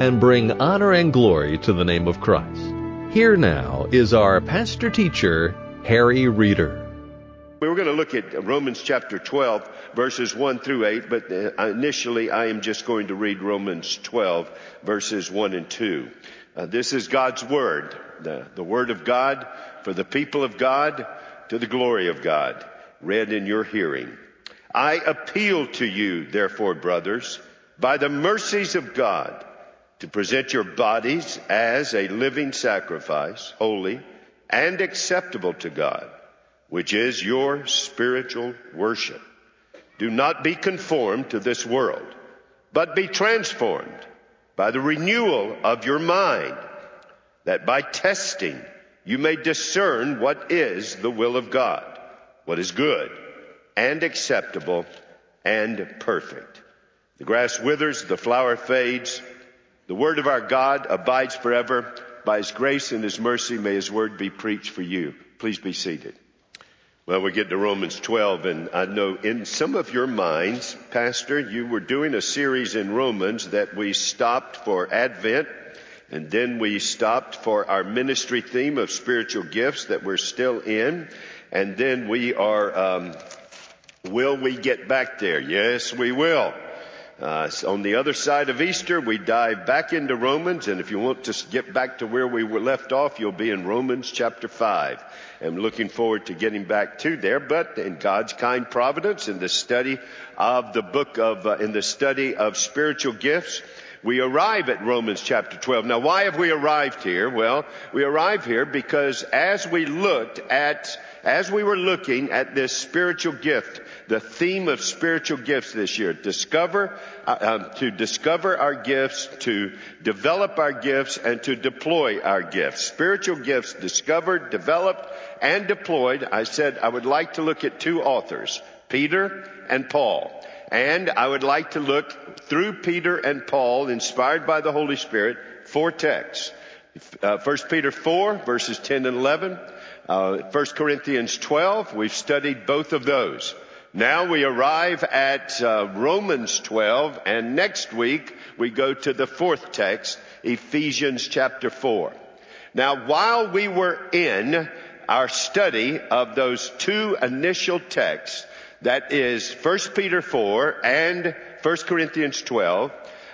and bring honor and glory to the name of Christ. Here now is our pastor teacher, Harry Reeder. We were going to look at Romans chapter 12, verses 1 through 8, but uh, initially I am just going to read Romans 12, verses 1 and 2. Uh, this is God's Word, the, the Word of God for the people of God to the glory of God, read in your hearing. I appeal to you, therefore, brothers, by the mercies of God, to present your bodies as a living sacrifice, holy and acceptable to God, which is your spiritual worship. Do not be conformed to this world, but be transformed by the renewal of your mind, that by testing you may discern what is the will of God, what is good and acceptable and perfect. The grass withers, the flower fades, the word of our God abides forever. By his grace and his mercy, may his word be preached for you. Please be seated. Well, we get to Romans 12, and I know in some of your minds, Pastor, you were doing a series in Romans that we stopped for Advent, and then we stopped for our ministry theme of spiritual gifts that we're still in, and then we are, um, will we get back there? Yes, we will. Uh, on the other side of Easter, we dive back into Romans, and if you want to get back to where we were left off, you'll be in Romans chapter 5. I'm looking forward to getting back to there, but in God's kind providence, in the study of the book of, uh, in the study of spiritual gifts, we arrive at Romans chapter 12. Now why have we arrived here? Well, we arrive here because as we looked at, as we were looking at this spiritual gift, the theme of spiritual gifts this year, discover, uh, um, to discover our gifts, to develop our gifts, and to deploy our gifts. Spiritual gifts discovered, developed, and deployed. I said I would like to look at two authors, Peter and Paul. And I would like to look through Peter and Paul, inspired by the Holy Spirit, four texts. Uh, 1 Peter 4, verses 10 and 11. Uh, 1 Corinthians 12, we've studied both of those. Now we arrive at uh, Romans 12, and next week we go to the fourth text, Ephesians chapter 4. Now while we were in our study of those two initial texts, that is 1 Peter 4 and 1 Corinthians 12.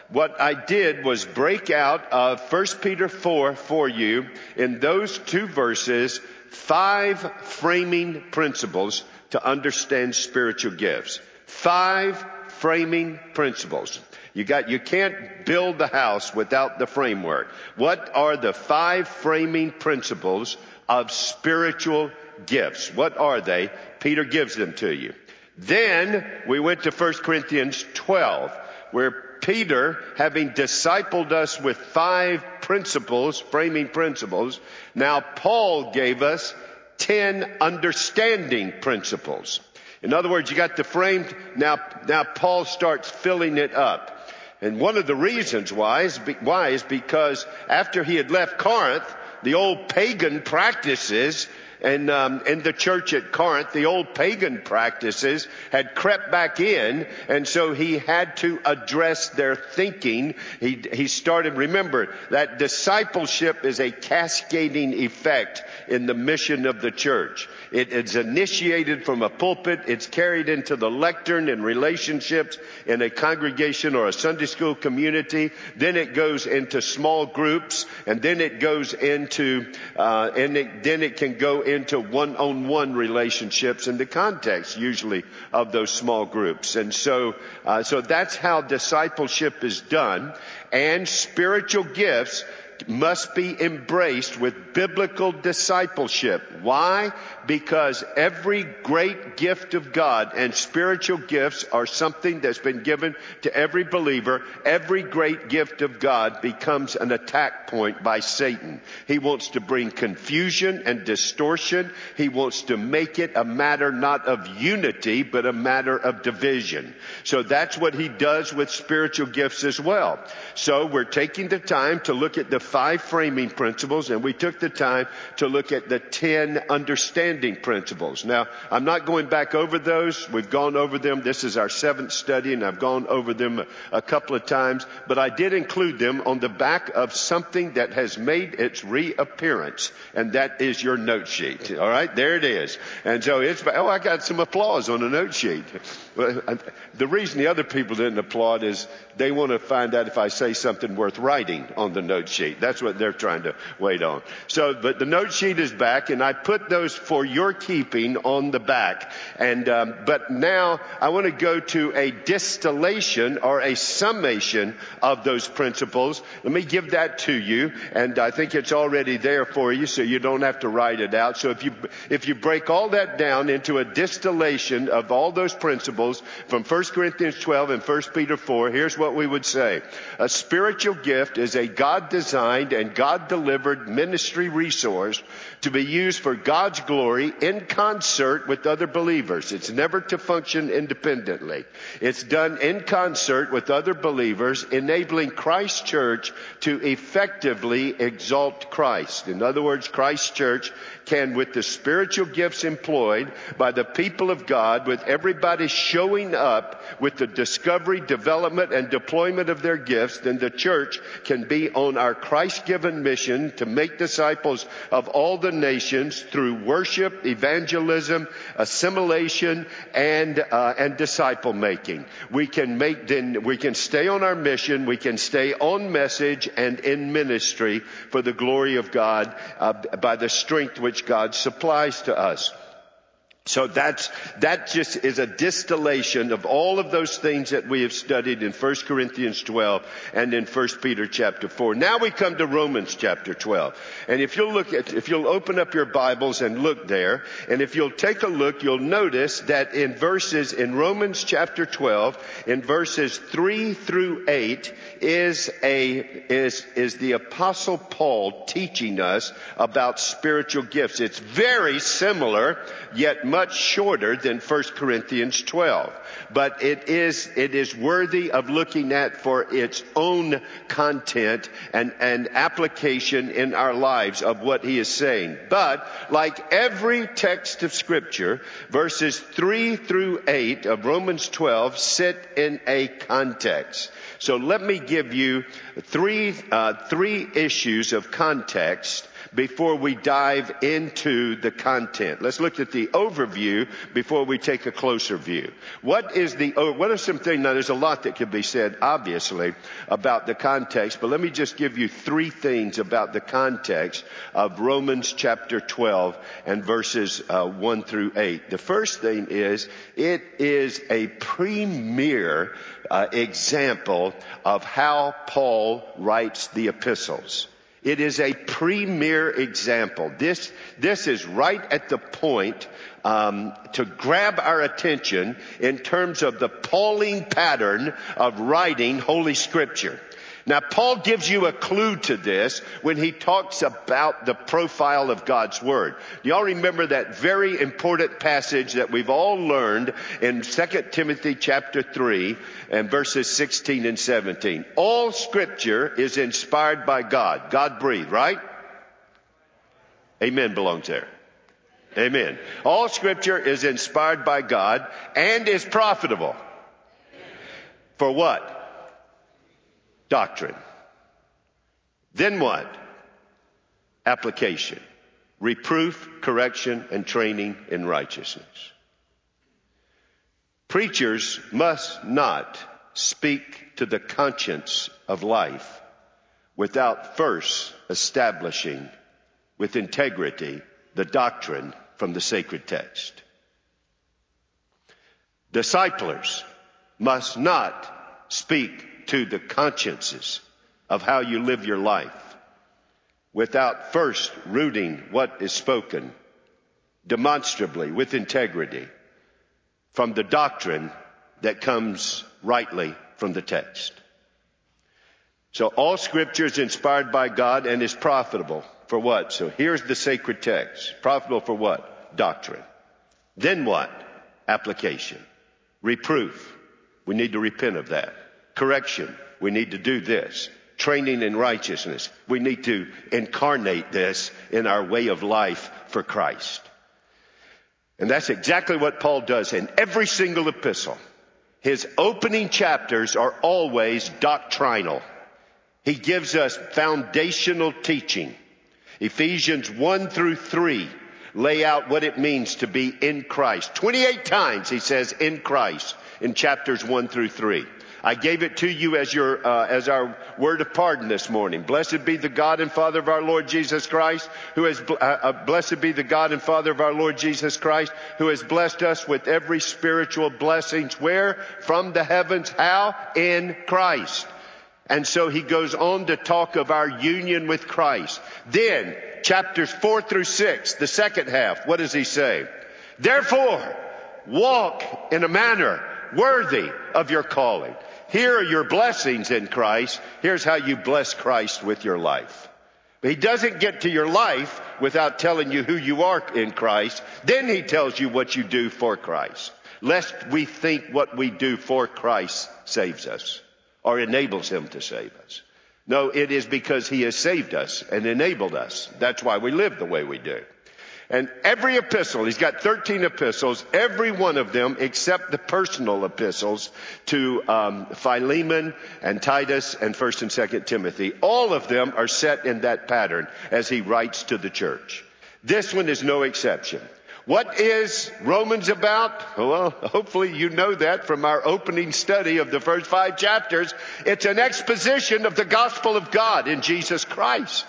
What I did was break out of 1 Peter 4 for you in those two verses five framing principles to understand spiritual gifts. Five framing principles. You got, you can't build the house without the framework. What are the five framing principles of spiritual gifts? What are they? Peter gives them to you. Then we went to 1 Corinthians 12, where Peter, having discipled us with five principles, framing principles, now Paul gave us 10 understanding principles. In other words, you got the frame, now, now Paul starts filling it up. And one of the reasons why is, why is because after he had left Corinth, the old pagan practices and um, in the church at Corinth, the old pagan practices had crept back in, and so he had to address their thinking. He he started. Remember that discipleship is a cascading effect in the mission of the church. It is initiated from a pulpit. It's carried into the lectern in relationships in a congregation or a Sunday school community. Then it goes into small groups, and then it goes into uh, and it, then it can go into one-on-one relationships in the context usually of those small groups. And so, uh, so that's how discipleship is done. And spiritual gifts must be embraced with biblical discipleship. Why? Because every great gift of God and spiritual gifts are something that's been given to every believer. Every great gift of God becomes an attack point by Satan. He wants to bring confusion and distortion. He wants to make it a matter not of unity, but a matter of division. So that's what he does with spiritual gifts as well. So we're taking the time to look at the five framing principles and we took the time to look at the ten understanding principles. Now, I'm not going back over those. We've gone over them. This is our seventh study and I've gone over them a, a couple of times, but I did include them on the back of something that has made its reappearance and that is your note sheet. All right. There it is. And so it's, oh, I got some applause on the note sheet. The reason the other people didn't applaud is they want to find out if I say something worth writing on the note sheet. That's what they're trying to wait on. So, but the note sheet is back and I put those for your keeping on the back. And, um, but now I want to go to a distillation or a summation of those principles. Let me give that to you. And I think it's already there for you so you don't have to write it out. So if you, if you break all that down into a distillation of all those principles from 1 Corinthians 12 and 1 Peter 4, here's what we would say. A spiritual gift is a God designed and God delivered ministry resource to be used for God's glory in concert with other believers. It's never to function independently. It's done in concert with other believers, enabling Christ's church to effectively exalt Christ. In other words, Christ's church can, with the spiritual gifts employed by the people of God, with everybody showing up with the discovery, development, and deployment of their gifts, then the church can be on our Christ-given mission to make disciples of all the nations through worship, evangelism, assimilation, and uh, and disciple making. We can make then we can stay on our mission, we can stay on message and in ministry for the glory of God uh, by the strength which God supplies to us. So that's, that just is a distillation of all of those things that we have studied in 1 Corinthians 12 and in 1 Peter chapter 4. Now we come to Romans chapter 12. And if you'll look at, if you'll open up your Bibles and look there, and if you'll take a look, you'll notice that in verses, in Romans chapter 12, in verses 3 through 8, is a, is, is the apostle Paul teaching us about spiritual gifts. It's very similar, yet much shorter than 1 Corinthians 12. But it is, it is worthy of looking at for its own content and, and application in our lives of what he is saying. But like every text of scripture, verses 3 through 8 of Romans 12 sit in a context. So let me give you three, uh, three issues of context before we dive into the content. Let's look at the overview before we take a closer view. What is the, oh, what are some things, now there's a lot that could be said, obviously, about the context, but let me just give you three things about the context of Romans chapter 12 and verses uh, 1 through 8. The first thing is, it is a premier uh, example of how Paul writes the epistles. It is a premier example. This, this is right at the point um, to grab our attention in terms of the Pauline pattern of writing Holy Scripture. Now Paul gives you a clue to this when he talks about the profile of God's Word. Y'all remember that very important passage that we've all learned in 2 Timothy chapter 3 and verses 16 and 17? All scripture is inspired by God. God breathed, right? Amen belongs there. Amen. All scripture is inspired by God and is profitable. For what? Doctrine. Then what? Application. Reproof, correction, and training in righteousness. Preachers must not speak to the conscience of life without first establishing with integrity the doctrine from the sacred text. Disciplers must not speak to the consciences of how you live your life without first rooting what is spoken demonstrably with integrity from the doctrine that comes rightly from the text. So all scripture is inspired by God and is profitable for what? So here's the sacred text. Profitable for what? Doctrine. Then what? Application. Reproof. We need to repent of that. Correction. We need to do this. Training in righteousness. We need to incarnate this in our way of life for Christ. And that's exactly what Paul does in every single epistle. His opening chapters are always doctrinal. He gives us foundational teaching. Ephesians 1 through 3 lay out what it means to be in Christ. 28 times he says in Christ in chapters 1 through 3. I gave it to you as your, uh, as our word of pardon this morning. Blessed be the God and Father of our Lord Jesus Christ, who has, uh, uh, blessed be the God and Father of our Lord Jesus Christ, who has blessed us with every spiritual blessings. Where? From the heavens. How? In Christ. And so he goes on to talk of our union with Christ. Then, chapters four through six, the second half, what does he say? Therefore, walk in a manner worthy of your calling. Here are your blessings in Christ. Here's how you bless Christ with your life. But he doesn't get to your life without telling you who you are in Christ. Then he tells you what you do for Christ. Lest we think what we do for Christ saves us or enables him to save us. No, it is because he has saved us and enabled us. That's why we live the way we do. And every epistle, he's got 13 epistles, every one of them except the personal epistles to um, Philemon and Titus and 1st and 2nd Timothy, all of them are set in that pattern as he writes to the church. This one is no exception. What is Romans about? Well, hopefully you know that from our opening study of the first five chapters. It's an exposition of the gospel of God in Jesus Christ.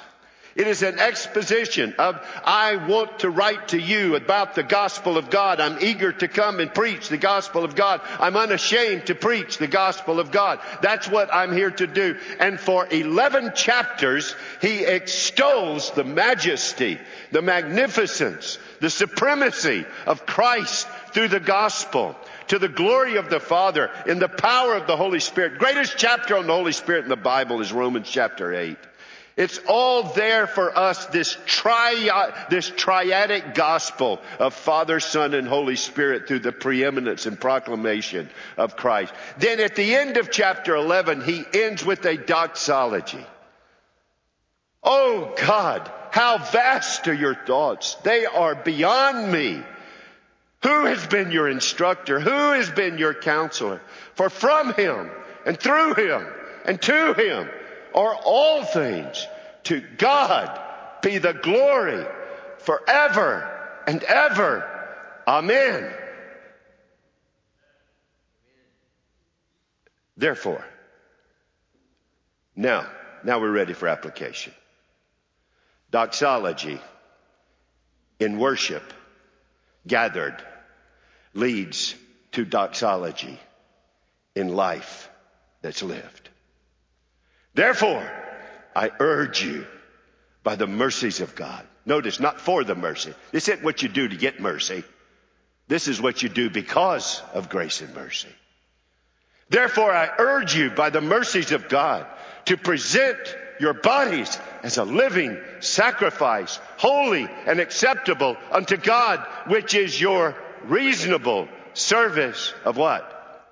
It is an exposition of, I want to write to you about the gospel of God. I'm eager to come and preach the gospel of God. I'm unashamed to preach the gospel of God. That's what I'm here to do. And for 11 chapters, he extols the majesty, the magnificence, the supremacy of Christ through the gospel to the glory of the Father in the power of the Holy Spirit. Greatest chapter on the Holy Spirit in the Bible is Romans chapter 8. It's all there for us, this, this triadic gospel of Father, Son, and Holy Spirit through the preeminence and proclamation of Christ. Then at the end of chapter 11, he ends with a doxology. Oh God, how vast are your thoughts. They are beyond me. Who has been your instructor? Who has been your counselor? For from him and through him and to him are all things. To God be the glory forever and ever. Amen. Therefore, now, now we're ready for application. Doxology in worship gathered leads to doxology in life that's lived. Therefore, I urge you by the mercies of God. Notice, not for the mercy. This isn't what you do to get mercy. This is what you do because of grace and mercy. Therefore, I urge you by the mercies of God to present your bodies as a living sacrifice, holy and acceptable unto God, which is your reasonable service of what?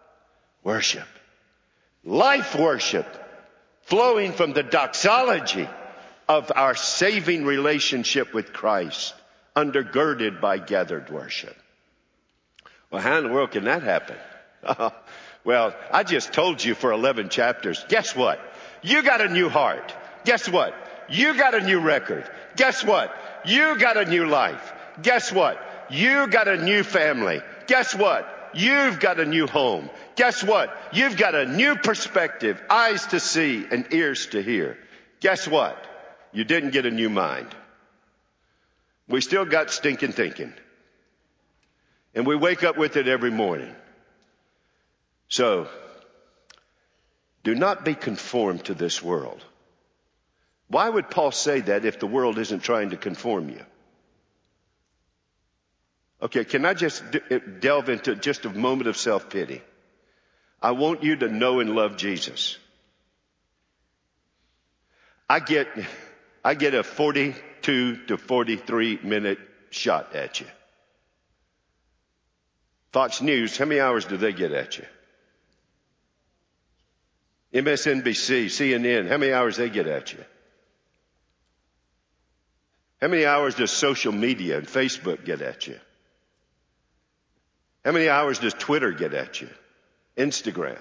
Worship. Life worship flowing from the doxology of our saving relationship with Christ, undergirded by gathered worship. Well, how in the world can that happen? well, I just told you for 11 chapters. Guess what? You got a new heart. Guess what? You got a new record. Guess what? You got a new life. Guess what? You got a new family. Guess what? You've got a new home. Guess what? You've got a new perspective, eyes to see and ears to hear. Guess what? You didn't get a new mind. We still got stinking thinking. And we wake up with it every morning. So, do not be conformed to this world, Why would Paul say that if the world isn't trying to conform you? Okay, can I just eh, delve into just a moment of self-pity? I want you to know and love Jesus. I get, I get a 42 to 43 minute shot at you. Fox News, how many hours do they get at you? MSNBC, CNN, how many hours they get at you? How many hours does social media and Facebook get at you? How many hours does Twitter get at you? Instagram?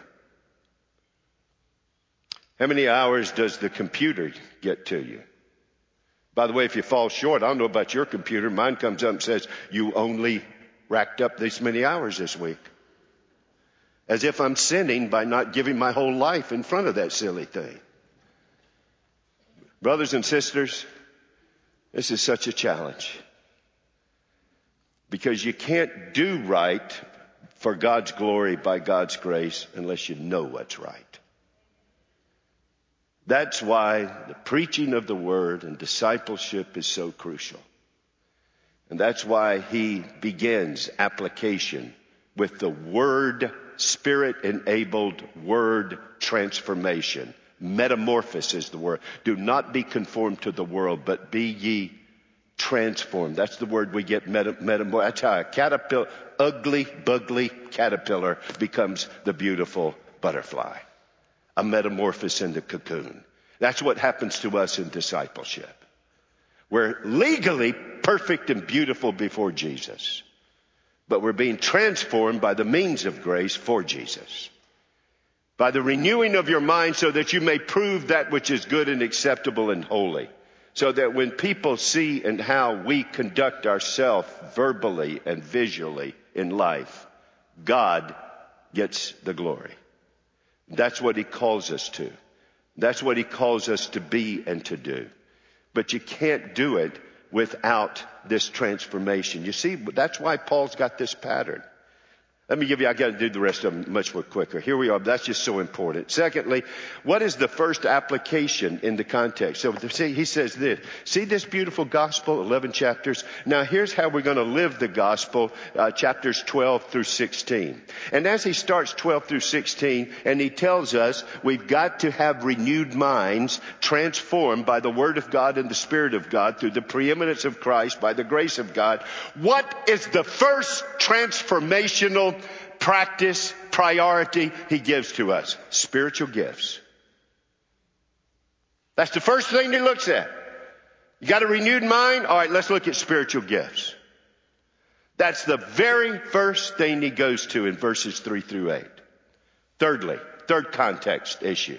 How many hours does the computer get to you? By the way, if you fall short, I don't know about your computer. Mine comes up and says, you only racked up this many hours this week. As if I'm sinning by not giving my whole life in front of that silly thing. Brothers and sisters, this is such a challenge. Because you can't do right for God's glory by God's grace unless you know what's right. That's why the preaching of the word and discipleship is so crucial. And that's why he begins application with the word, spirit enabled word transformation. Metamorphosis is the word. Do not be conformed to the world, but be ye transformed. That's the word we get meta, metamorph. That's how a caterpillar, ugly, bugly caterpillar becomes the beautiful butterfly a metamorphosis in the cocoon. That's what happens to us in discipleship. We're legally perfect and beautiful before Jesus, but we're being transformed by the means of grace for Jesus. By the renewing of your mind so that you may prove that which is good and acceptable and holy. So that when people see and how we conduct ourselves verbally and visually in life, God gets the glory. That's what he calls us to. That's what he calls us to be and to do. But you can't do it without this transformation. You see, that's why Paul's got this pattern. Let me give you, I gotta do the rest of them much more quicker. Here we are. That's just so important. Secondly, what is the first application in the context? So see, he says this, see this beautiful gospel, 11 chapters. Now here's how we're gonna live the gospel, uh, chapters 12 through 16. And as he starts 12 through 16, and he tells us we've got to have renewed minds transformed by the word of God and the spirit of God through the preeminence of Christ, by the grace of God. What is the first transformational practice, priority he gives to us. Spiritual gifts. That's the first thing he looks at. You got a renewed mind? Alright, let's look at spiritual gifts. That's the very first thing he goes to in verses three through eight. Thirdly, third context issue.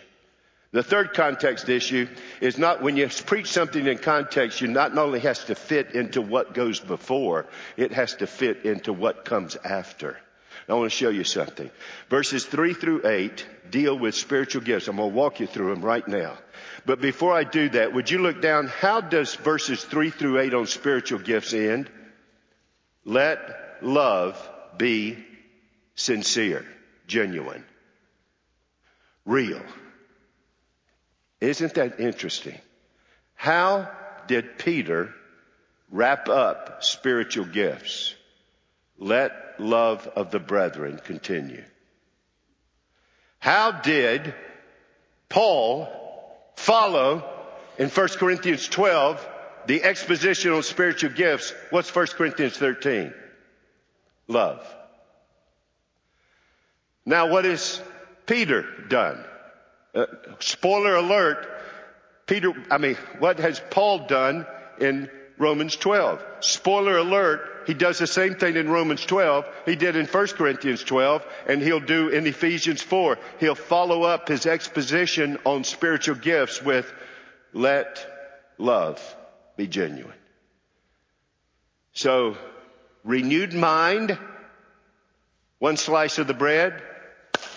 The third context issue is not when you preach something in context, you not only has to fit into what goes before, it has to fit into what comes after. I want to show you something. Verses 3 through 8 deal with spiritual gifts. I'm going to walk you through them right now. But before I do that, would you look down? How does verses 3 through 8 on spiritual gifts end? Let love be sincere, genuine, real. Isn't that interesting? How did Peter wrap up spiritual gifts? Let love of the brethren continue. How did Paul follow in 1 Corinthians 12 the exposition on spiritual gifts? What's 1 Corinthians 13? Love. Now what has Peter done? Uh, spoiler alert, Peter, I mean, what has Paul done in Romans 12? Spoiler alert, he does the same thing in Romans 12 he did in 1 Corinthians 12 and he'll do in Ephesians 4. He'll follow up his exposition on spiritual gifts with let love be genuine. So renewed mind, one slice of the bread,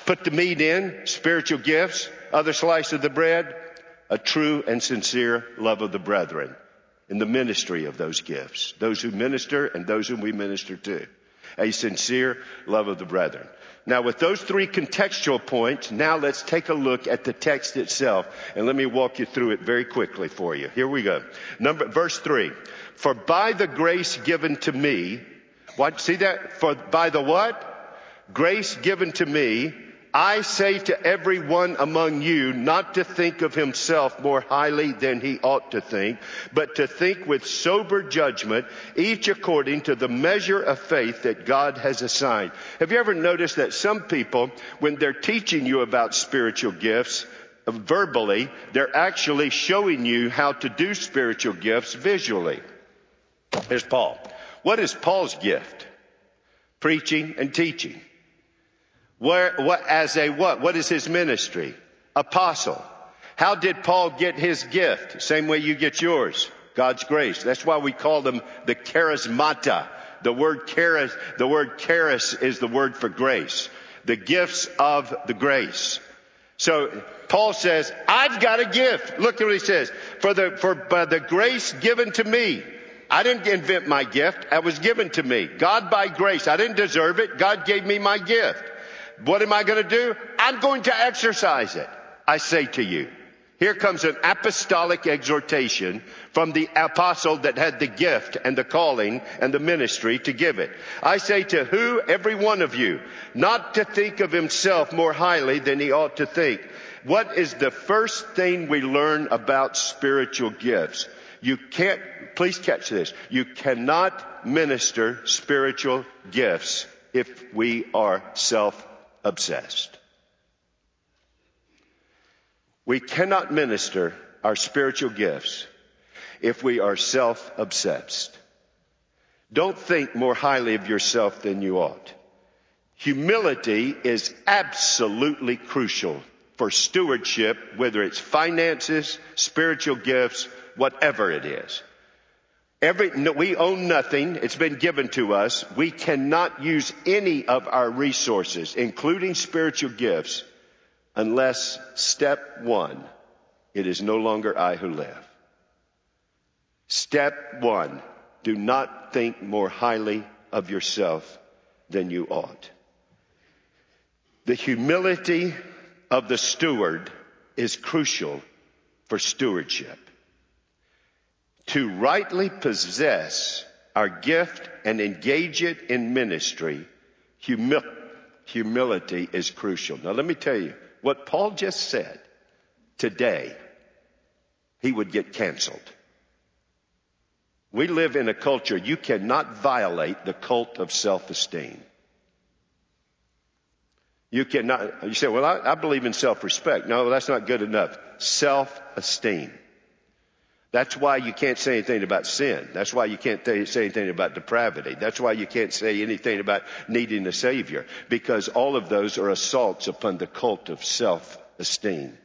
put the meat in, spiritual gifts, other slice of the bread, a true and sincere love of the brethren in the ministry of those gifts. Those who minister and those whom we minister to. A sincere love of the brethren. Now with those three contextual points, now let's take a look at the text itself and let me walk you through it very quickly for you. Here we go. Number, verse three. For by the grace given to me, what, see that? For by the what? Grace given to me, I say to every one among you not to think of himself more highly than he ought to think, but to think with sober judgment, each according to the measure of faith that God has assigned. Have you ever noticed that some people, when they're teaching you about spiritual gifts, uh, verbally, they're actually showing you how to do spiritual gifts visually. Here's Paul. What is Paul's gift? Preaching and teaching. Where, what, as a what? What is his ministry? Apostle. How did Paul get his gift? Same way you get yours. God's grace. That's why we call them the charismata. The word charis, the word charis is the word for grace. The gifts of the grace. So Paul says, I've got a gift. Look at what he says. For the, for by the grace given to me. I didn't invent my gift. It was given to me. God by grace. I didn't deserve it. God gave me my gift. What am I going to do? I'm going to exercise it. I say to you. Here comes an apostolic exhortation from the apostle that had the gift and the calling and the ministry to give it. I say to who? Every one of you, not to think of himself more highly than he ought to think. What is the first thing we learn about spiritual gifts? You can't, please catch this. You cannot minister spiritual gifts if we are self obsessed. We cannot minister our spiritual gifts if we are self obsessed. Don't think more highly of yourself than you ought. Humility is absolutely crucial for stewardship, whether it's finances, spiritual gifts, whatever it is. Every, no, we own nothing. It's been given to us. We cannot use any of our resources, including spiritual gifts, unless step one, it is no longer I who live. Step one, do not think more highly of yourself than you ought. The humility of the steward is crucial for stewardship to rightly possess our gift and engage it in ministry, humi- humility is crucial. Now let me tell you, what Paul just said today, he would get canceled. We live in a culture, you cannot violate the cult of self-esteem. You cannot, you say, well, I, I believe in self-respect. No, that's not good enough. Self-esteem. That's why you can't say anything about sin. That's why you can't say anything about depravity. That's why you can't say anything about needing a savior. Because all of those are assaults upon the cult of self-esteem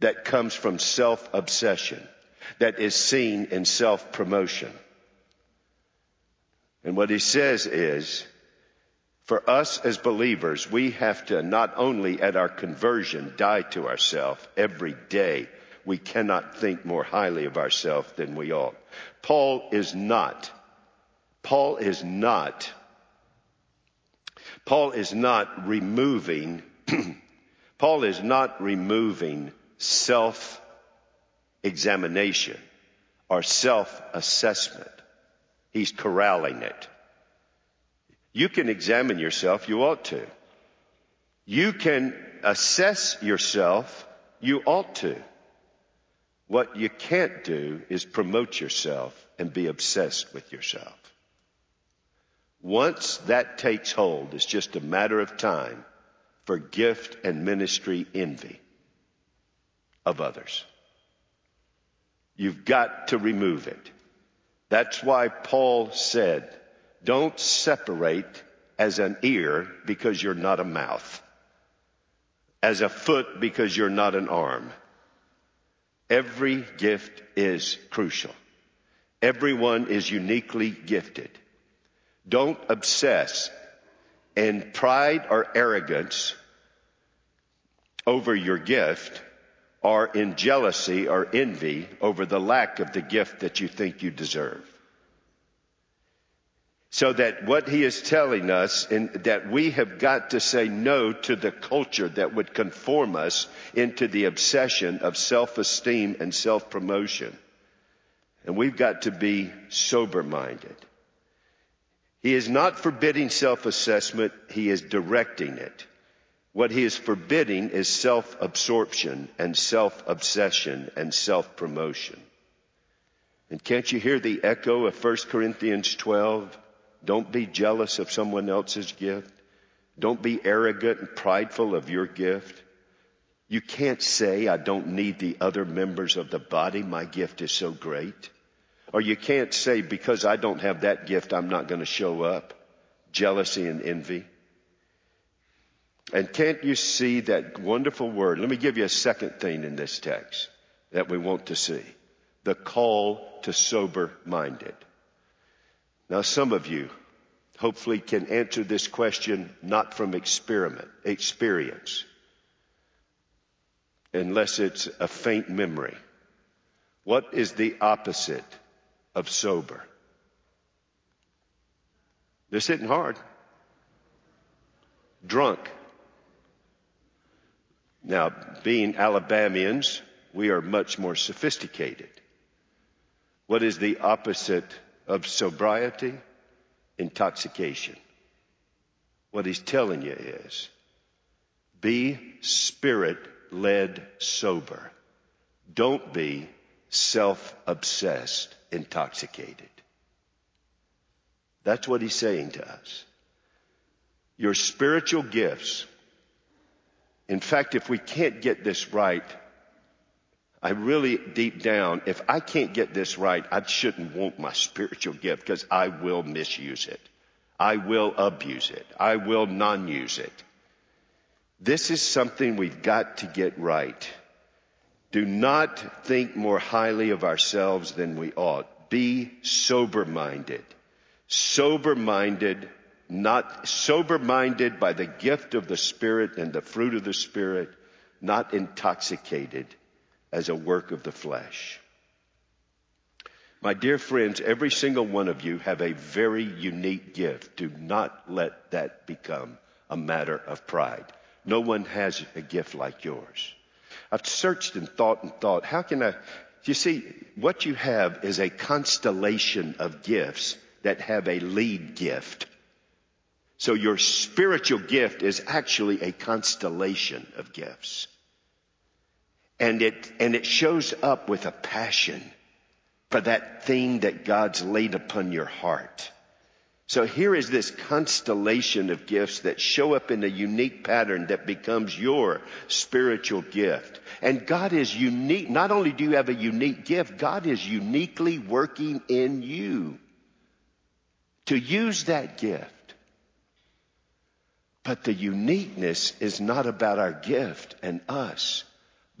that comes from self-obsession, that is seen in self-promotion. And what he says is, for us as believers, we have to not only at our conversion die to ourselves every day, we cannot think more highly of ourselves than we ought. Paul is not, Paul is not, Paul is not removing, Paul is not removing self examination or self assessment. He's corralling it. You can examine yourself, you ought to. You can assess yourself, you ought to. What you can't do is promote yourself and be obsessed with yourself. Once that takes hold, it's just a matter of time for gift and ministry envy of others. You've got to remove it. That's why Paul said, don't separate as an ear because you're not a mouth, as a foot because you're not an arm, Every gift is crucial. Everyone is uniquely gifted. Don't obsess in pride or arrogance over your gift or in jealousy or envy over the lack of the gift that you think you deserve. So that what he is telling us and that we have got to say no to the culture that would conform us into the obsession of self-esteem and self-promotion. And we've got to be sober minded. He is not forbidding self-assessment, he is directing it. What he is forbidding is self-absorption and self-obsession and self-promotion. And can't you hear the echo of 1 Corinthians 12? Don't be jealous of someone else's gift. Don't be arrogant and prideful of your gift. You can't say, I don't need the other members of the body. My gift is so great. Or you can't say, because I don't have that gift, I'm not going to show up. Jealousy and envy. And can't you see that wonderful word? Let me give you a second thing in this text that we want to see. The call to sober minded. Now some of you hopefully can answer this question not from experiment, experience, unless it's a faint memory. What is the opposite of sober? This isn't hard. Drunk. Now, being Alabamians, we are much more sophisticated. What is the opposite of sobriety? Intoxication. What he's telling you is be spirit led sober. Don't be self obsessed intoxicated. That's what he's saying to us. Your spiritual gifts in fact, if we can't get this right, I really deep down, if I can't get this right, I shouldn't want my spiritual gift because I will misuse it. I will abuse it. I will non-use it. This is something we've got to get right. Do not think more highly of ourselves than we ought. Be sober minded. Sober minded not sober minded by the gift of the Spirit and the fruit of the Spirit, not intoxicated as a work of the flesh. My dear friends, every single one of you have a very unique gift. Do not let that become a matter of pride. No one has a gift like yours. I've searched and thought and thought, how can I, you see, what you have is a constellation of gifts that have a lead gift. So your spiritual gift is actually a constellation of gifts. And it, and it shows up with a passion for that thing that God's laid upon your heart. So here is this constellation of gifts that show up in a unique pattern that becomes your spiritual gift. And God is unique. Not only do you have a unique gift, God is uniquely working in you to use that gift but the uniqueness is not about our gift and us,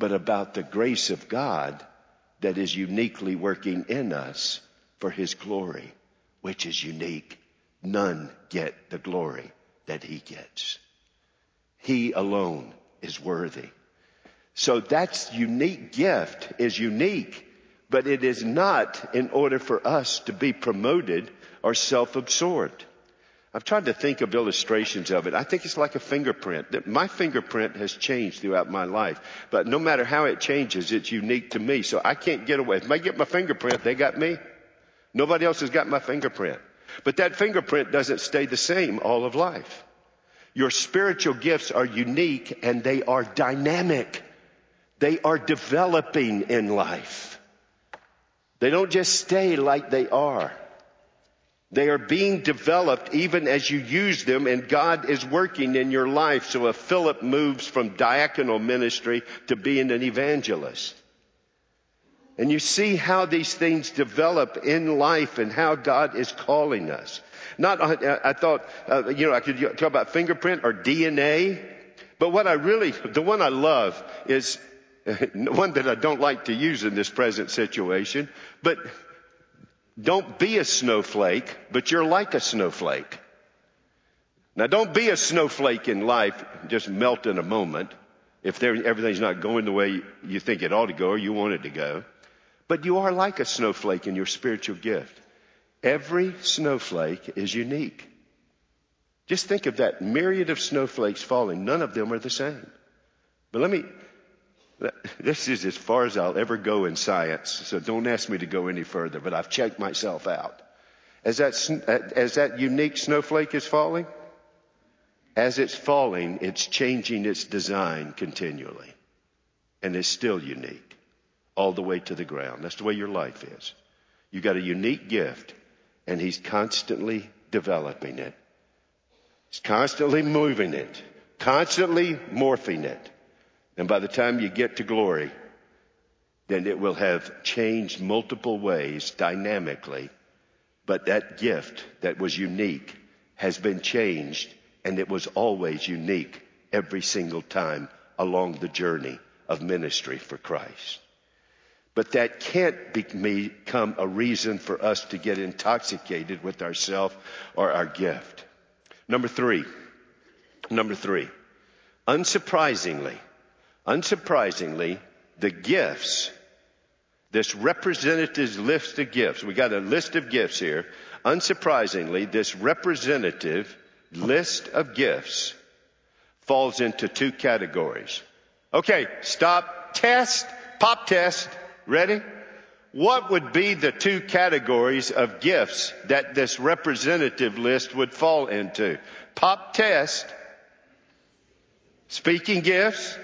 but about the grace of God that is uniquely working in us for His glory, which is unique. None get the glory that He gets. He alone is worthy. So that's unique gift is unique, but it is not in order for us to be promoted or self-absorbed. I've tried to think of illustrations of it. I think it's like a fingerprint. My fingerprint has changed throughout my life, but no matter how it changes, it's unique to me. So I can't get away. If I get my fingerprint, they got me. Nobody else has got my fingerprint. But that fingerprint doesn't stay the same all of life. Your spiritual gifts are unique and they are dynamic. They are developing in life. They don't just stay like they are. They are being developed even as you use them and God is working in your life. So if Philip moves from diaconal ministry to being an evangelist. And you see how these things develop in life and how God is calling us. Not, I thought, uh, you know, I could talk about fingerprint or DNA, but what I really, the one I love is one that I don't like to use in this present situation, but don't be a snowflake, but you're like a snowflake. Now don't be a snowflake in life, just melt in a moment. If everything's not going the way you think it ought to go or you want it to go. But you are like a snowflake in your spiritual gift. Every snowflake is unique. Just think of that myriad of snowflakes falling. None of them are the same. But let me, this is as far as I'll ever go in science, so don't ask me to go any further, but I've checked myself out. As that, as that unique snowflake is falling, as it's falling, it's changing its design continually. And it's still unique all the way to the ground. That's the way your life is. You've got a unique gift and he's constantly developing it. He's constantly moving it, constantly morphing it. And by the time you get to glory, then it will have changed multiple ways dynamically. But that gift that was unique has been changed and it was always unique every single time along the journey of ministry for Christ. But that can't become a reason for us to get intoxicated with ourselves or our gift. Number three. Number three. Unsurprisingly, unsurprisingly, the gifts, this representative list of gifts, we got a list of gifts here. Unsurprisingly, this representative list of gifts falls into two categories. Okay, stop, test, pop test. Ready? What would be the two categories of gifts that this representative list would fall into? Pop test, speaking gifts,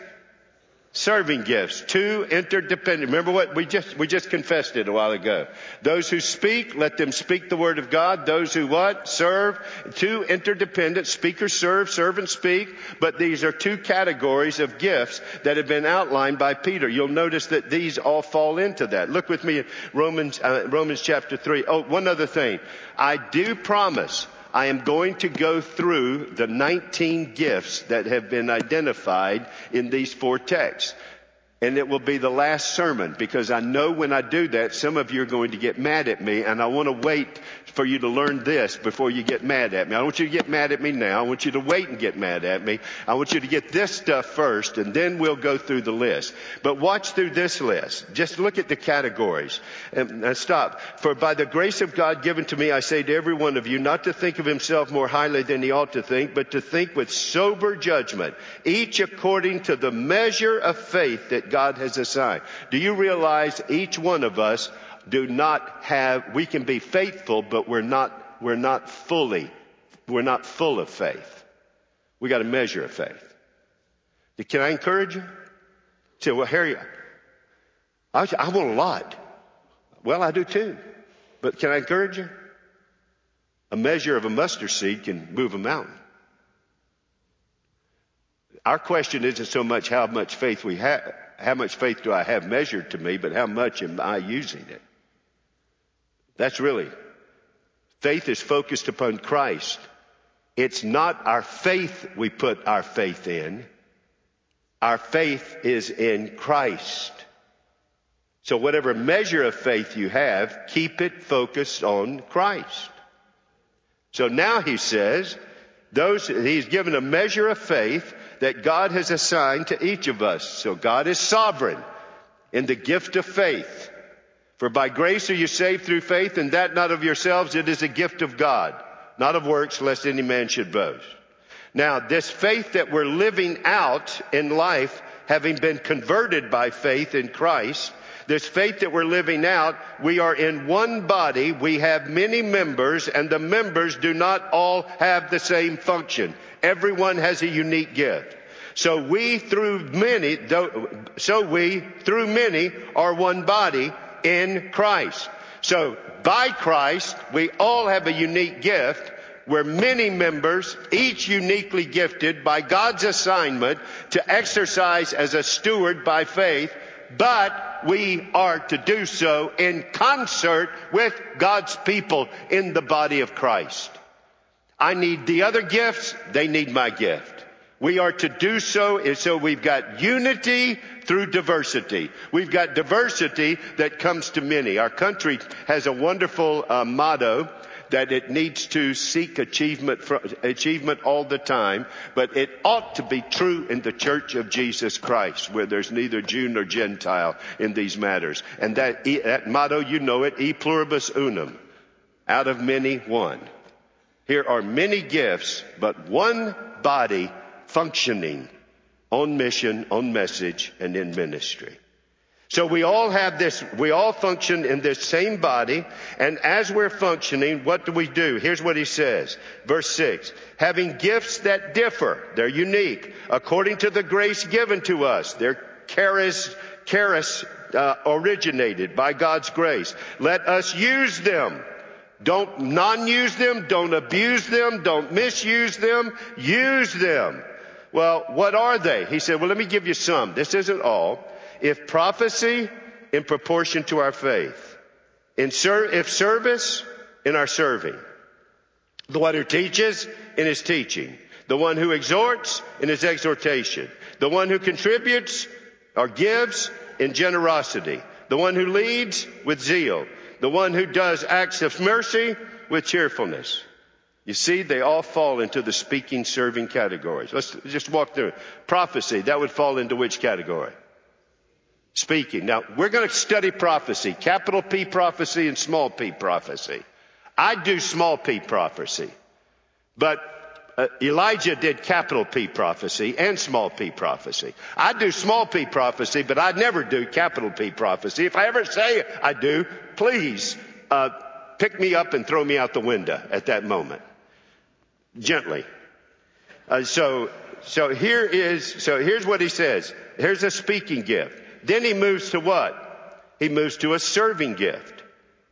Serving gifts, two interdependent. Remember what we just, we just confessed it a while ago. Those who speak, let them speak the word of God. Those who what? Serve. Two interdependent. Speakers serve, and speak. But these are two categories of gifts that have been outlined by Peter. You'll notice that these all fall into that. Look with me at Romans, uh, Romans chapter three. Oh, one other thing. I do promise I am going to go through the 19 gifts that have been identified in these four texts. And it will be the last sermon because I know when I do that, some of you are going to get mad at me and I want to wait for you to learn this before you get mad at me. I don't want you to get mad at me now. I want you to wait and get mad at me. I want you to get this stuff first and then we'll go through the list. But watch through this list. Just look at the categories and, and stop. For by the grace of God given to me, I say to every one of you not to think of himself more highly than he ought to think, but to think with sober judgment, each according to the measure of faith that God has assigned. Do you realize each one of us do not have, we can be faithful, but we're not, we're not fully, we're not full of faith. We got a measure of faith. Can I encourage you? Say, well, Harry, I, I want a lot. Well, I do too. But can I encourage you? A measure of a mustard seed can move a mountain. Our question isn't so much how much faith we have, how much faith do I have measured to me, but how much am I using it? That's really, faith is focused upon Christ. It's not our faith we put our faith in. Our faith is in Christ. So whatever measure of faith you have, keep it focused on Christ. So now he says, those, he's given a measure of faith that God has assigned to each of us. So God is sovereign in the gift of faith. For by grace are you saved through faith, and that not of yourselves, it is a gift of God, not of works, lest any man should boast. Now, this faith that we're living out in life, having been converted by faith in Christ, this faith that we're living out, we are in one body, we have many members, and the members do not all have the same function. Everyone has a unique gift. So we through many, so we through many are one body, in Christ. So by Christ, we all have a unique gift. We're many members, each uniquely gifted by God's assignment to exercise as a steward by faith, but we are to do so in concert with God's people in the body of Christ. I need the other gifts, they need my gift. We are to do so, so we've got unity through diversity. We've got diversity that comes to many. Our country has a wonderful uh, motto that it needs to seek achievement, for, achievement all the time, but it ought to be true in the church of Jesus Christ, where there's neither Jew nor Gentile in these matters. And that, that motto, you know it, e pluribus unum. Out of many, one. Here are many gifts, but one body functioning on mission, on message, and in ministry. So we all have this, we all function in this same body, and as we're functioning, what do we do? Here's what he says. Verse 6. Having gifts that differ, they're unique, according to the grace given to us. They're charis, charis uh, originated by God's grace. Let us use them. Don't non-use them, don't abuse them, don't misuse them, use them. Well, what are they? He said, well, let me give you some. This isn't all. If prophecy, in proportion to our faith. In ser- if service, in our serving. The one who teaches, in his teaching. The one who exhorts, in his exhortation. The one who contributes or gives, in generosity. The one who leads, with zeal. The one who does acts of mercy, with cheerfulness. You see, they all fall into the speaking, serving categories. Let's just walk through. it. Prophecy, that would fall into which category? Speaking. Now, we're going to study prophecy, capital P prophecy and small p prophecy. I do small p prophecy, but uh, Elijah did capital P prophecy and small p prophecy. I do small p prophecy, but I never do capital P prophecy. If I ever say I do, please uh, pick me up and throw me out the window at that moment gently. Uh, so, so here is, so here's what he says. Here's a speaking gift. Then he moves to what? He moves to a serving gift.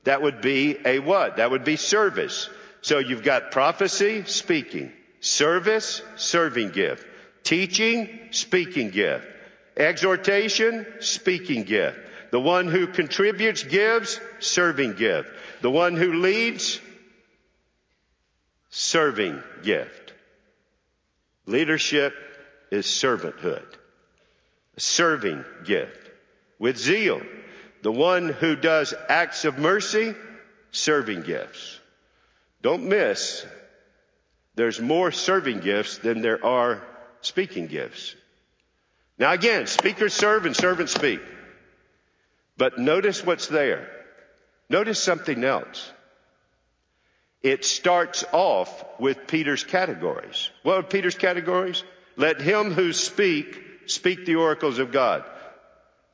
That would be a what? That would be service. So you've got prophecy, speaking. Service, serving gift. Teaching, speaking gift. Exhortation, speaking gift. The one who contributes gives, serving gift. The one who leads, serving gift. Leadership is servanthood. Serving gift. With zeal. The one who does acts of mercy, serving gifts. Don't miss, there's more serving gifts than there are speaking gifts. Now again, speakers serve and servants speak. But notice what's there. Notice something else. It starts off with Peter's categories. What are Peter's categories? Let him who speak, speak the oracles of God.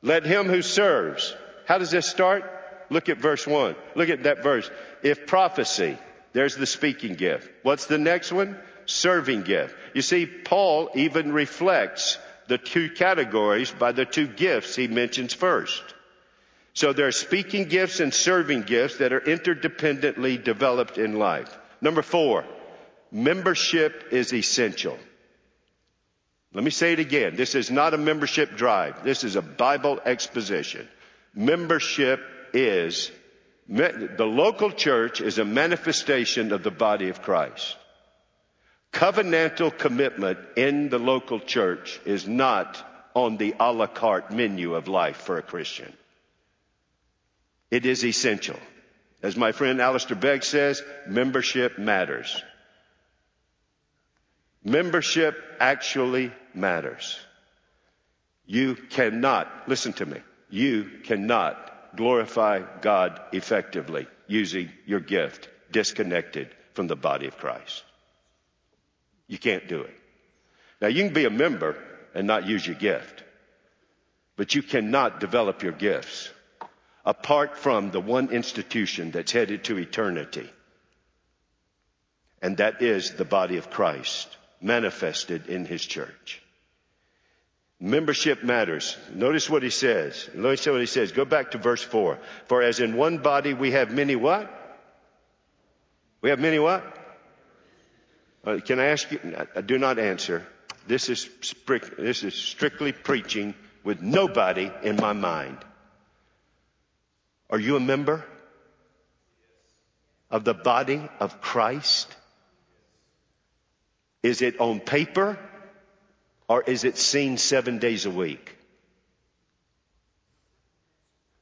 Let him who serves. How does this start? Look at verse one. Look at that verse. If prophecy, there's the speaking gift. What's the next one? Serving gift. You see, Paul even reflects the two categories by the two gifts he mentions first. So there are speaking gifts and serving gifts that are interdependently developed in life. Number four, membership is essential. Let me say it again. This is not a membership drive. This is a Bible exposition. Membership is, the local church is a manifestation of the body of Christ. Covenantal commitment in the local church is not on the a la carte menu of life for a Christian. It is essential. As my friend Alistair Begg says, membership matters. Membership actually matters. You cannot, listen to me, you cannot glorify God effectively using your gift disconnected from the body of Christ. You can't do it. Now you can be a member and not use your gift, but you cannot develop your gifts apart from the one institution that's headed to eternity. And that is the body of Christ manifested in his church. Membership matters. Notice what he says. Notice what he says. Go back to verse four. For as in one body we have many what? We have many what? Uh, can I ask you? I do not answer. This is, this is strictly preaching with nobody in my mind. Are you a member of the body of Christ? Is it on paper or is it seen seven days a week?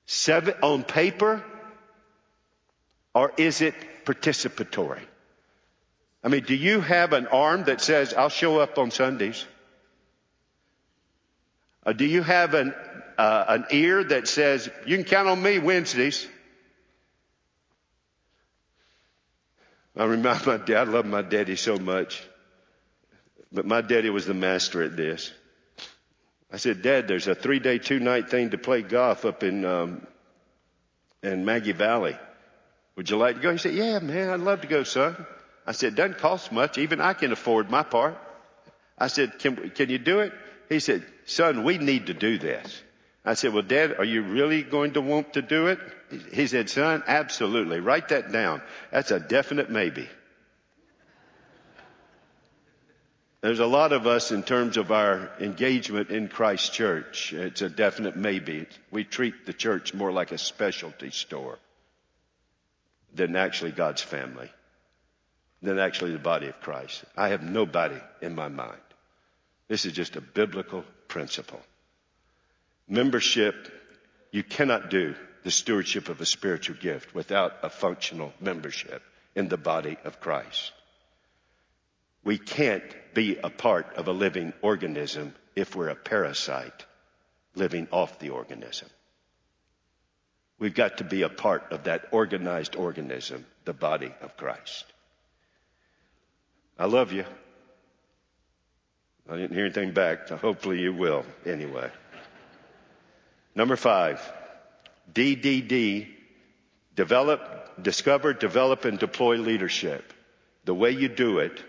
Seven on paper or is it participatory? I mean, do you have an arm that says, I'll show up on Sundays? Or do you have an uh, an ear that says, you can count on me Wednesdays. I remember my dad, I love my daddy so much. But my daddy was the master at this. I said, Dad, there's a three day, two night thing to play golf up in, um, in Maggie Valley. Would you like to go? He said, Yeah, man, I'd love to go, son. I said, "It Doesn't cost much. Even I can afford my part. I said, Can, can you do it? He said, Son, we need to do this. I said, Well, Dad, are you really going to want to do it? He said, Son, absolutely. Write that down. That's a definite maybe. There's a lot of us in terms of our engagement in Christ Church. It's a definite maybe. We treat the church more like a specialty store than actually God's family, than actually the body of Christ. I have nobody in my mind. This is just a biblical principle. Membership, you cannot do the stewardship of a spiritual gift without a functional membership in the body of Christ. We can't be a part of a living organism if we're a parasite living off the organism. We've got to be a part of that organized organism, the body of Christ. I love you. I didn't hear anything back, so hopefully you will anyway. Number five, DDD, develop, discover, develop, and deploy leadership. The way you do it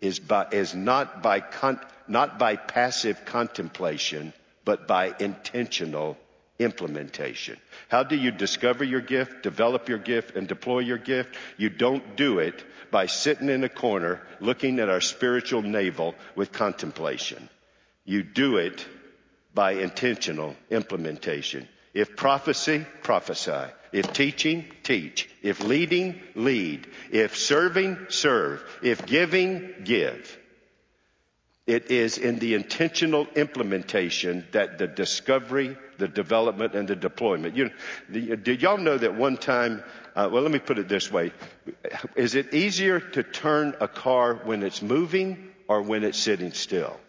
is, by, is not, by con, not by passive contemplation, but by intentional implementation. How do you discover your gift, develop your gift, and deploy your gift? You don't do it by sitting in a corner looking at our spiritual navel with contemplation. You do it by intentional implementation. If prophecy, prophesy. If teaching, teach. If leading, lead. If serving, serve. If giving, give. It is in the intentional implementation that the discovery, the development, and the deployment. You, did y'all know that one time, uh, well, let me put it this way. Is it easier to turn a car when it's moving or when it's sitting still?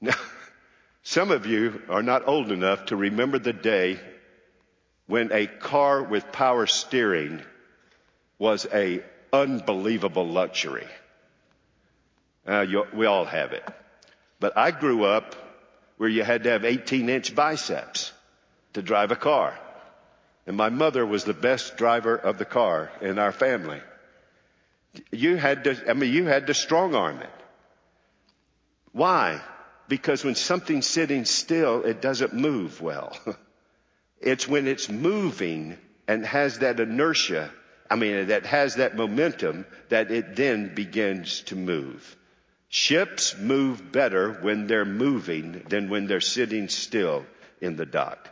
Now, some of you are not old enough to remember the day when a car with power steering was a unbelievable luxury. Uh, you, we all have it. But I grew up where you had to have 18 inch biceps to drive a car. And my mother was the best driver of the car in our family. You had to, I mean, you had to strong arm it. Why? Because when something's sitting still, it doesn't move well. it's when it's moving and has that inertia, I mean, that has that momentum that it then begins to move. Ships move better when they're moving than when they're sitting still in the dock.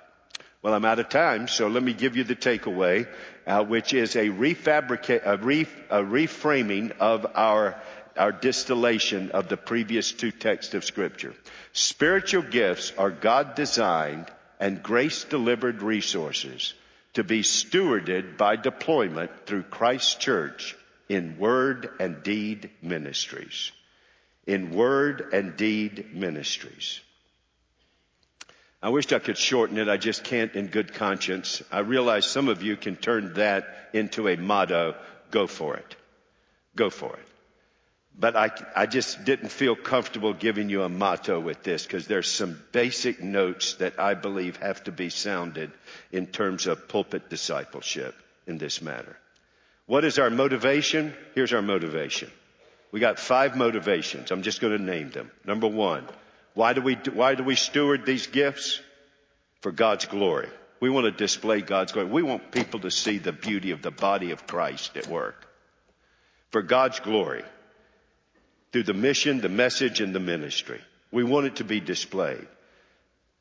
Well, I'm out of time, so let me give you the takeaway, uh, which is a refabricate, a, re, a reframing of our our distillation of the previous two texts of scripture. Spiritual gifts are God designed and grace delivered resources to be stewarded by deployment through Christ's church in word and deed ministries. In word and deed ministries. I wish I could shorten it. I just can't in good conscience. I realize some of you can turn that into a motto. Go for it. Go for it. But I, I just didn't feel comfortable giving you a motto with this because there's some basic notes that I believe have to be sounded in terms of pulpit discipleship in this matter. What is our motivation? Here's our motivation. We got five motivations. I'm just going to name them. Number one, why do we, why do we steward these gifts? For God's glory. We want to display God's glory. We want people to see the beauty of the body of Christ at work. For God's glory through the mission, the message, and the ministry. We want it to be displayed.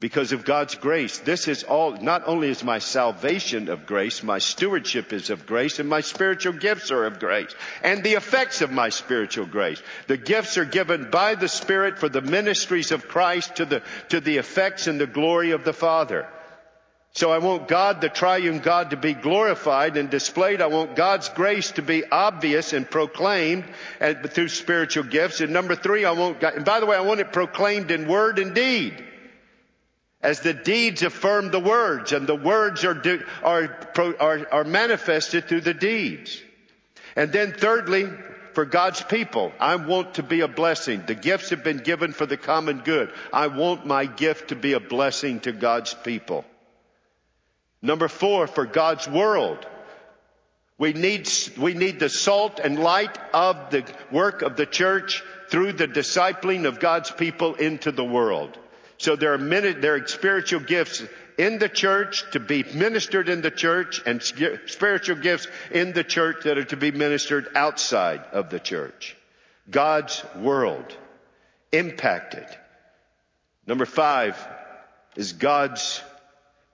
Because of God's grace, this is all, not only is my salvation of grace, my stewardship is of grace, and my spiritual gifts are of grace, and the effects of my spiritual grace. The gifts are given by the Spirit for the ministries of Christ to the, to the effects and the glory of the Father. So I want God, the triune God, to be glorified and displayed. I want God's grace to be obvious and proclaimed and, through spiritual gifts. And number three, I want God, and by the way, I want it proclaimed in word and deed. as the deeds affirm the words and the words are, do, are, are, are manifested through the deeds. And then thirdly, for God's people, I want to be a blessing. The gifts have been given for the common good. I want my gift to be a blessing to God's people. Number four, for God's world. We need, we need the salt and light of the work of the church through the discipling of God's people into the world. So there are many, there are spiritual gifts in the church to be ministered in the church and spiritual gifts in the church that are to be ministered outside of the church. God's world impacted. Number five is God's,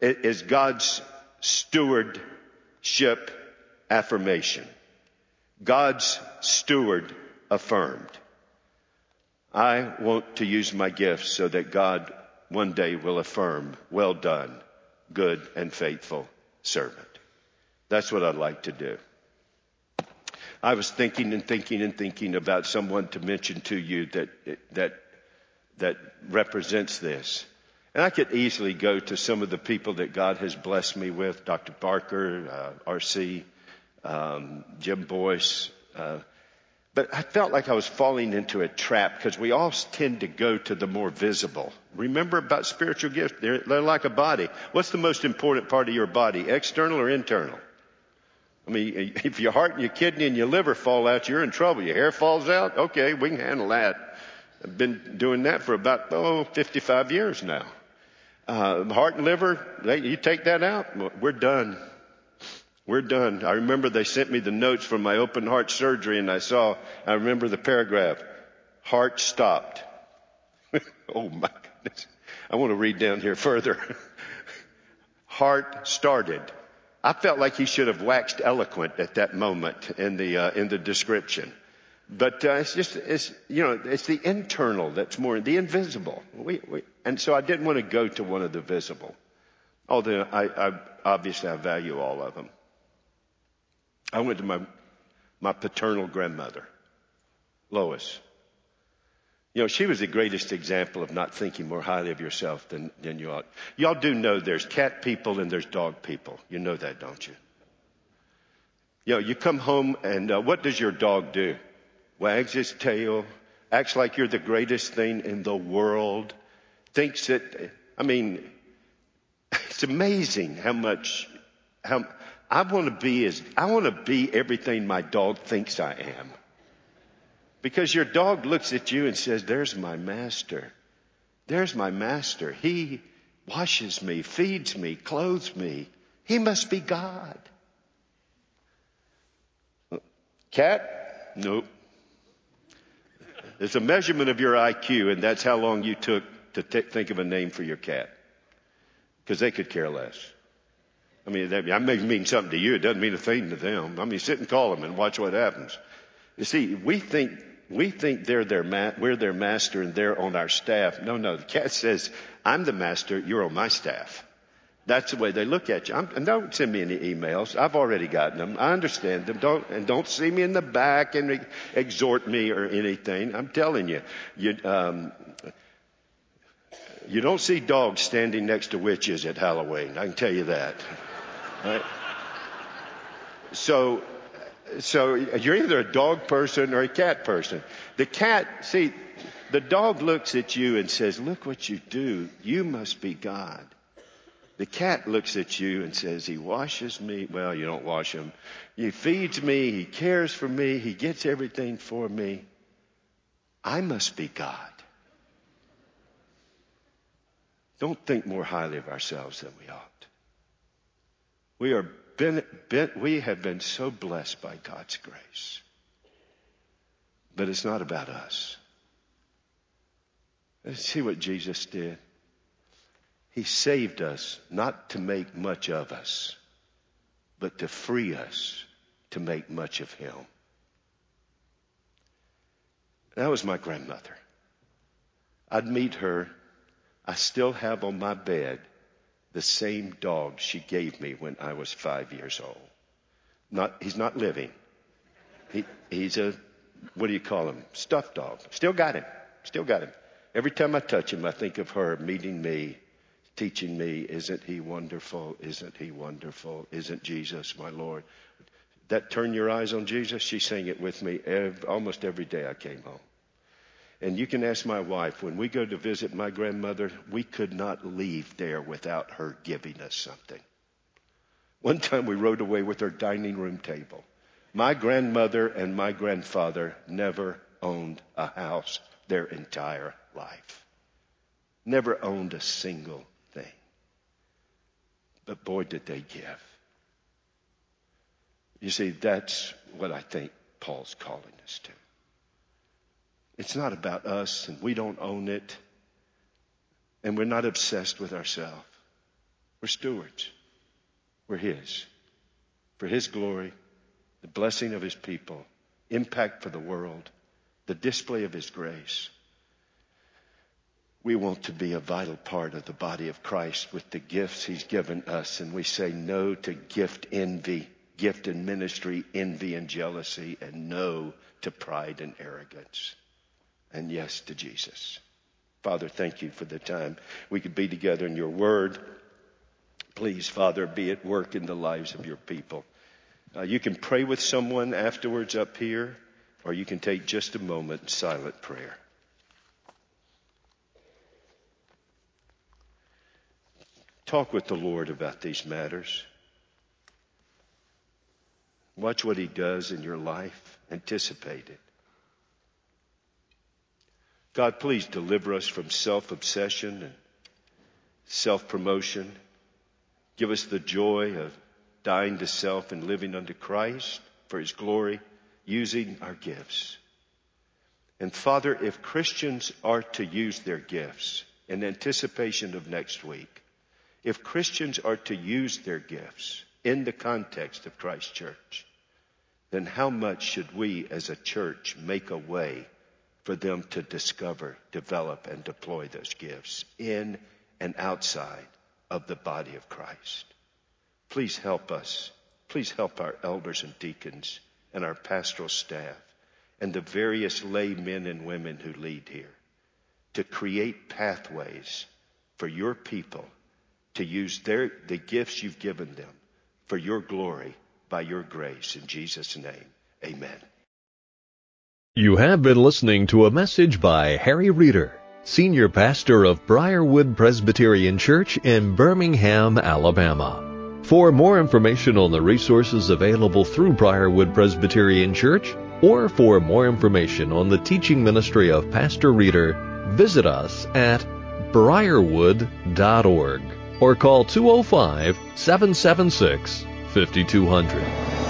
is God's stewardship affirmation. God's steward affirmed. I want to use my gifts so that God one day will affirm, well done, good and faithful servant. That's what I'd like to do. I was thinking and thinking and thinking about someone to mention to you that, that, that represents this. And I could easily go to some of the people that God has blessed me with, Dr. Barker, uh, RC, um, Jim Boice, uh, but I felt like I was falling into a trap because we all tend to go to the more visible. Remember about spiritual gifts? They're, they're, like a body. What's the most important part of your body? External or internal? I mean, if your heart and your kidney and your liver fall out, you're in trouble. Your hair falls out? Okay, we can handle that. I've been doing that for about, oh, 55 years now. Uh, heart and liver, they, you take that out, we're done. We're done. I remember they sent me the notes from my open heart surgery and I saw, I remember the paragraph, heart stopped. oh my goodness. I want to read down here further. heart started. I felt like he should have waxed eloquent at that moment in the, uh, in the description. But uh, it's just, it's, you know, it's the internal that's more, the invisible. We, we, and so I didn't want to go to one of the visible. Although I, I obviously I value all of them. I went to my, my paternal grandmother, Lois. You know, she was the greatest example of not thinking more highly of yourself than, than you ought. Y'all do know there's cat people and there's dog people. You know that, don't you? You know, you come home and uh, what does your dog do? Wags his tail, acts like you're the greatest thing in the world, thinks that, I mean, it's amazing how much, how, I want to be as, I want to be everything my dog thinks I am. Because your dog looks at you and says, there's my master. There's my master. He washes me, feeds me, clothes me. He must be God. Cat? Nope. It's a measurement of your IQ, and that's how long you took to t- think of a name for your cat. Because they could care less. I mean, that, may mean something to you. It doesn't mean a thing to them. I mean, sit and call them and watch what happens. You see, we think, we think they're their ma- we're their master and they're on our staff. No, no. The cat says, I'm the master, you're on my staff. That's the way they look at you. I'm, and don't send me any emails. I've already gotten them. I understand them. Don't, and don't see me in the back and re- exhort me or anything. I'm telling you, you, um, you don't see dogs standing next to witches at Halloween. I can tell you that. Right? So, so you're either a dog person or a cat person. The cat, see, the dog looks at you and says, look what you do. You must be God. The cat looks at you and says, he washes me. Well, you don't wash him. He feeds me. He cares for me. He gets everything for me. I must be God. Don't think more highly of ourselves than we ought. We are been, been, we have been so blessed by God's grace. But it's not about us. Let's see what Jesus did. He saved us not to make much of us, but to free us to make much of Him. That was my grandmother. I'd meet her. I still have on my bed the same dog she gave me when I was five years old. Not, he's not living. He, he's a, what do you call him? Stuffed dog. Still got him. Still got him. Every time I touch him, I think of her meeting me, teaching me, Isn't he wonderful? Isn't he wonderful? Isn't Jesus my Lord? That turn your eyes on Jesus, she sang it with me every, almost every day I came home. And you can ask my wife, when we go to visit my grandmother, we could not leave there without her giving us something. One time we rode away with her dining room table. My grandmother and my grandfather never owned a house their entire life. Never owned a single thing. But boy, did they give. You see, that's what I think Paul's calling us to. It's not about us and we don't own it. And we're not obsessed with ourselves. We're stewards. We're His. For His glory, the blessing of His people, impact for the world, the display of His grace. We want to be a vital part of the body of Christ with the gifts He's given us, and we say no to gift envy, gift and ministry envy and jealousy, and no to pride and arrogance and yes to Jesus. Father, thank you for the time we could be together in your word. Please, Father, be at work in the lives of your people. Uh, you can pray with someone afterwards up here, or you can take just a moment in silent prayer. Talk with the Lord about these matters. Watch what He does in your life. Anticipate it. God, please deliver us from self obsession and self promotion. Give us the joy of dying to self and living unto Christ for His glory, using our gifts. And Father, if Christians are to use their gifts in anticipation of next week, if Christians are to use their gifts in the context of Christ Church, then how much should we as a church make a way for them to discover, develop, and deploy those gifts in and outside of the body of Christ. Please help us. Please help our elders and deacons and our pastoral staff and the various lay men and women who lead here to create pathways for your people to use their, the gifts you've given them for your glory by your grace. In Jesus' name, amen. You have been listening to a message by Harry Reeder, Senior Pastor of Briarwood Presbyterian Church in Birmingham, Alabama. For more information on the resources available through Briarwood Presbyterian Church, or for more information on the teaching ministry of Pastor Reeder, visit us at briarwood.org or call 205 776 5200.